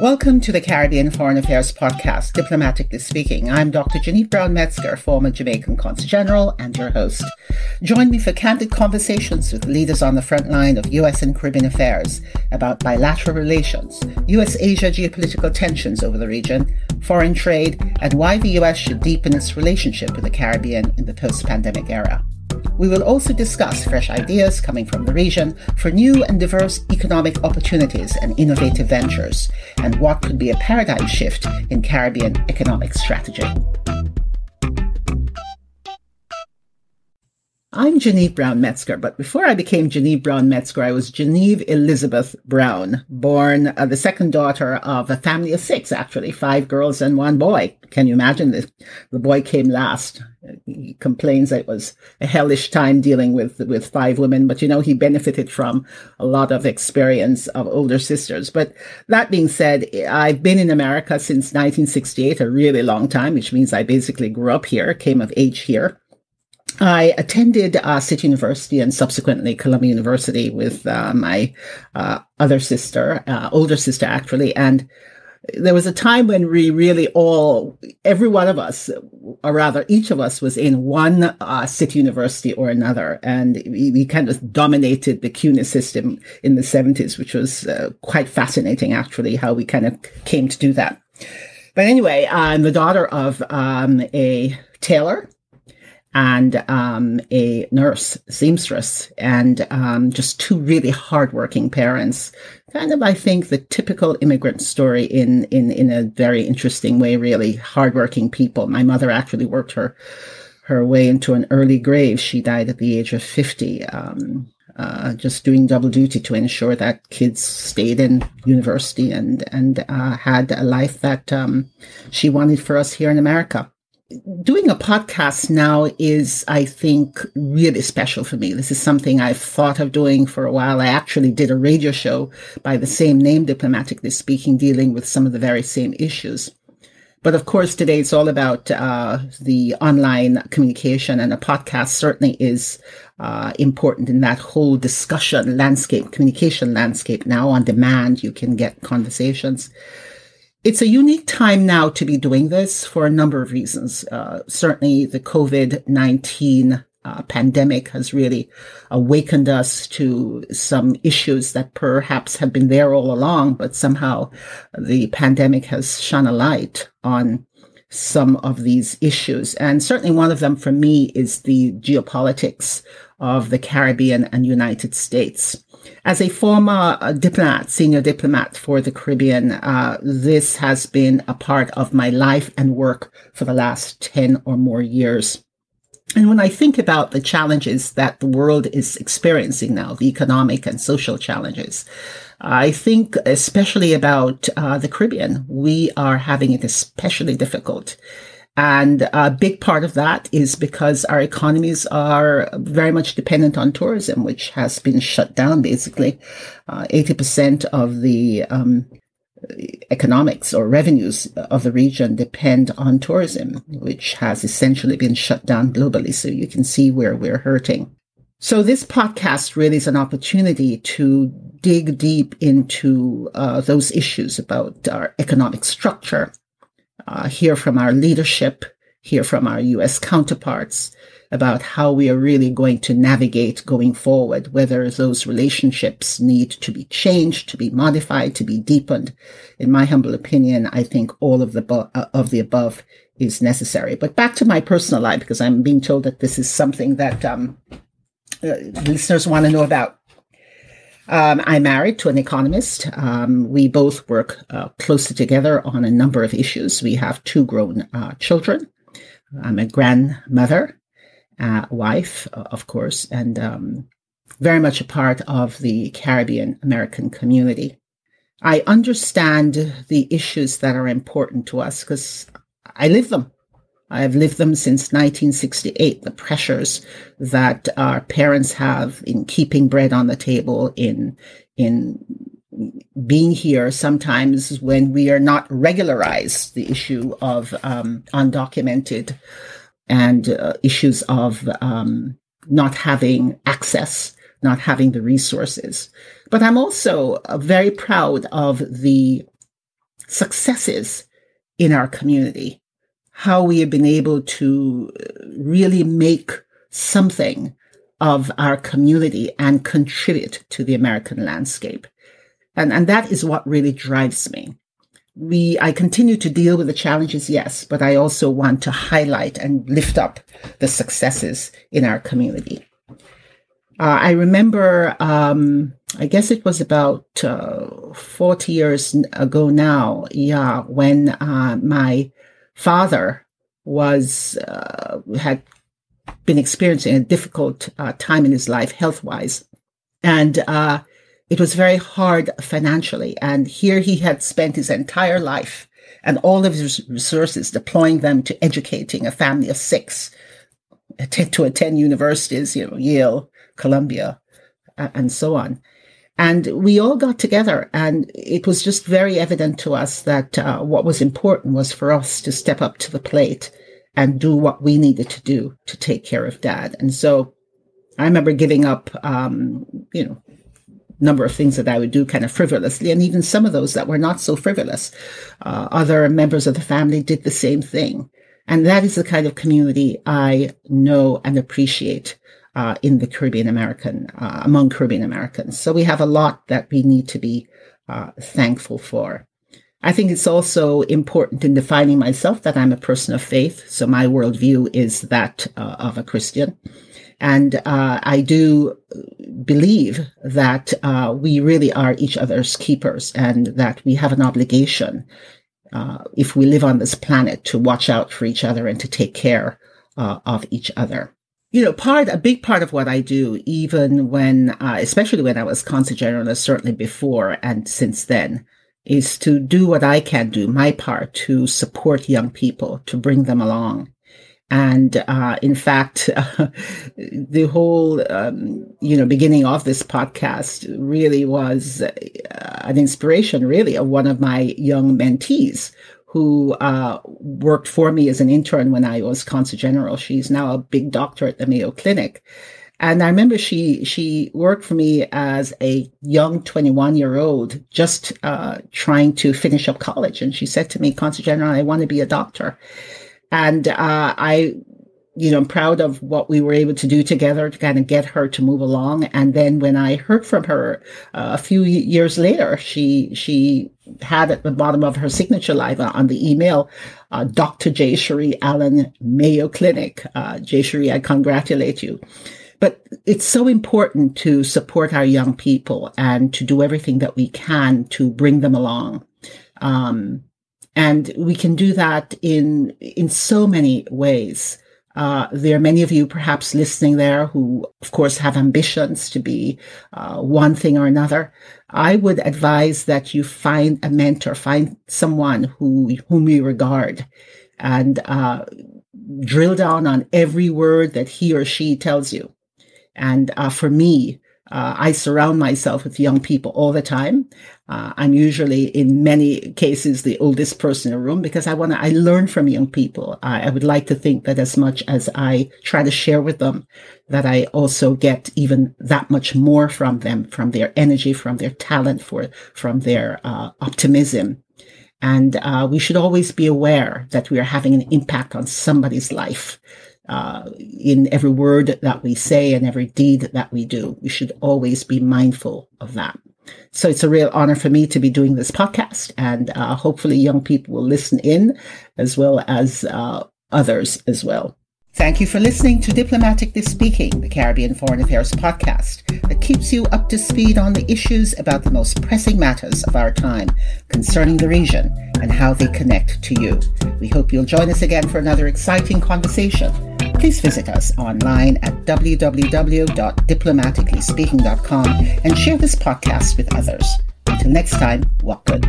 Welcome to the Caribbean Foreign Affairs Podcast, Diplomatically Speaking. I'm Dr. Geneive Brown Metzger, former Jamaican Consul General, and your host. Join me for candid conversations with leaders on the front line of U.S. and Caribbean affairs about bilateral relations, U.S. Asia geopolitical tensions over the region, foreign trade, and why the U.S. should deepen its relationship with the Caribbean in the post pandemic era. We will also discuss fresh ideas coming from the region for new and diverse economic opportunities and innovative ventures, and what could be a paradigm shift in Caribbean economic strategy. I'm Geneive Brown Metzger, but before I became Geneive Brown Metzger, I was Geneive Elizabeth Brown, born uh, the second daughter of a family of six, actually, five girls and one boy. Can you imagine this? The boy came last. He complains that it was a hellish time dealing with, with five women, but you know, he benefited from a lot of experience of older sisters. But that being said, I've been in America since 1968, a really long time, which means I basically grew up here, came of age here. I attended uh, City University and subsequently Columbia University with uh, my uh, other sister, uh, older sister actually, and there was a time when we really all, every one of us, or rather each of us, was in one uh, city university or another, and we, we, kind of dominated the CUNY system in the seventies, which was uh, quite fascinating, actually, how we kind of came to do that. But anyway, I'm the daughter of um, a tailor and um, a nurse, seamstress, and um, just two really hardworking parents. Kind of, I think, the typical immigrant story in in in a very interesting way. Really hardworking people. My mother actually worked her her way into an early grave. She died at the age of fifty. Um, uh, just doing double duty to ensure that kids stayed in university and and uh, had a life that um, she wanted for us here in America doing a podcast now is, I think, really special for me. This is something I've thought of doing for a while. I actually did a radio show by the same name, Diplomatically Speaking, dealing with some of the very same issues. But of course, today it's all about uh, the online communication, and a podcast certainly is uh, important in that whole discussion landscape, communication landscape. Now on demand, you can get conversations. It's a unique time now to be doing this for a number of reasons. Uh, certainly, the COVID 19 uh, pandemic has really awakened us to some issues that perhaps have been there all along, but somehow the pandemic has shone a light on some of these issues. And certainly one of them for me is the geopolitics of the Caribbean and United States. As a former uh, diplomat, senior diplomat for the Caribbean, uh, this has been a part of my life and work for the last 10 or more years. And when I think about the challenges that the world is experiencing now, the economic and social challenges, I think especially about uh, the Caribbean. We are having it especially difficult. And a big part of that is because our economies are very much dependent on tourism, which has been shut down basically. Uh, 80% of the um, economics or revenues of the region depend on tourism, which has essentially been shut down globally. So you can see where we're hurting. So this podcast really is an opportunity to dig deep into uh, those issues about our economic structure, uh, hear from our leadership, hear from our U.S. counterparts about how we are really going to navigate going forward, whether those relationships need to be changed, to be modified, to be deepened. In my humble opinion, I think all of the bo- uh, of the above is necessary. But back to my personal life, because I'm being told that this is something that um, uh, listeners want to know about. Um, I'm married to an economist. Um, we both work uh, closely together on a number of issues. We have two grown uh, children. I'm a grandmother, uh, wife, of course, and um, very much a part of the Caribbean American community. I understand the issues that are important to us because I live them. I've lived them since 1968. The pressures that our parents have in keeping bread on the table, in in being here sometimes when we are not regularized, the issue of um, undocumented and uh, issues of um, not having access, not having the resources. But I'm also uh, very proud of the successes in our community, how we have been able to really make something of our community and contribute to the American landscape. And, and that is what really drives me. We, I continue to deal with the challenges, yes, but I also want to highlight and lift up the successes in our community. Uh, I remember, um, I guess it was about uh, 40 years ago now, yeah, when uh, my father was, uh, had been experiencing a difficult uh, time in his life health wise. And uh, it was very hard financially. And here he had spent his entire life and all of his resources deploying them to educating a family of six to attend universities, you know, Yale, Columbia, and so on. And we all got together, and it was just very evident to us that uh, what was important was for us to step up to the plate and do what we needed to do to take care of dad. And so I remember giving up, um, you know, number of things that I would do kind of frivolously, and even some of those that were not so frivolous. Uh, other members of the family did the same thing. And that is the kind of community I know and appreciate uh, in the Caribbean American, uh, among Caribbean Americans. So we have a lot that we need to be uh, thankful for. I think it's also important in defining myself that I'm a person of faith. So my worldview is that uh, of a Christian. And uh, I do believe that uh, we really are each other's keepers and that we have an obligation, uh, if we live on this planet, to watch out for each other and to take care uh, of each other. You know, part, a big part of what I do, even when, uh, especially when I was consul general, certainly before and since then, is to do what I can do, my part to support young people, to bring them along. And uh, in fact, uh, the whole, um, you know, beginning of this podcast really was uh, an inspiration, really, of one of my young mentees who uh, worked for me as an intern when I was consul general. She's now a big doctor at the Mayo Clinic. And I remember she she worked for me as a young 21 year old, just uh, trying to finish up college. And she said to me, Consul General, I want to be a doctor. And uh, I, you know, I'm proud of what we were able to do together to kind of get her to move along. And then when I heard from her uh, a few years later, she she had at the bottom of her signature line on the email, uh, Dr. J. Cherie Allen, Mayo Clinic. Uh, J. Cherie, I congratulate you. But it's so important to support our young people and to do everything that we can to bring them along. Um, and we can do that in, in so many ways. Uh, there are many of you perhaps listening there who, of course, have ambitions to be uh, one thing or another. I would advise that you find a mentor, find someone who whom you regard, and uh, drill down on every word that he or she tells you. And uh, for me, uh, I surround myself with young people all the time. Uh, I'm usually, in many cases, the oldest person in a room because I want to. I learn from young people. I, I, would like to think that as much as I try to share with them, that I also get even that much more from them, from their energy, from their talent, for from their uh, optimism. And uh, we should always be aware that we are having an impact on somebody's life uh, in every word that we say and every deed that we do. We should always be mindful of that. So it's a real honor for me to be doing this podcast, and uh, hopefully, young people will listen in as well as uh, others as well. Thank you for listening to Diplomatically Speaking, the Caribbean Foreign Affairs podcast that keeps you up to speed on the issues about the most pressing matters of our time concerning the region and how they connect to you. We hope you'll join us again for another exciting conversation please visit us online at www.diplomaticallyspeaking.com and share this podcast with others. Until next time, walk good.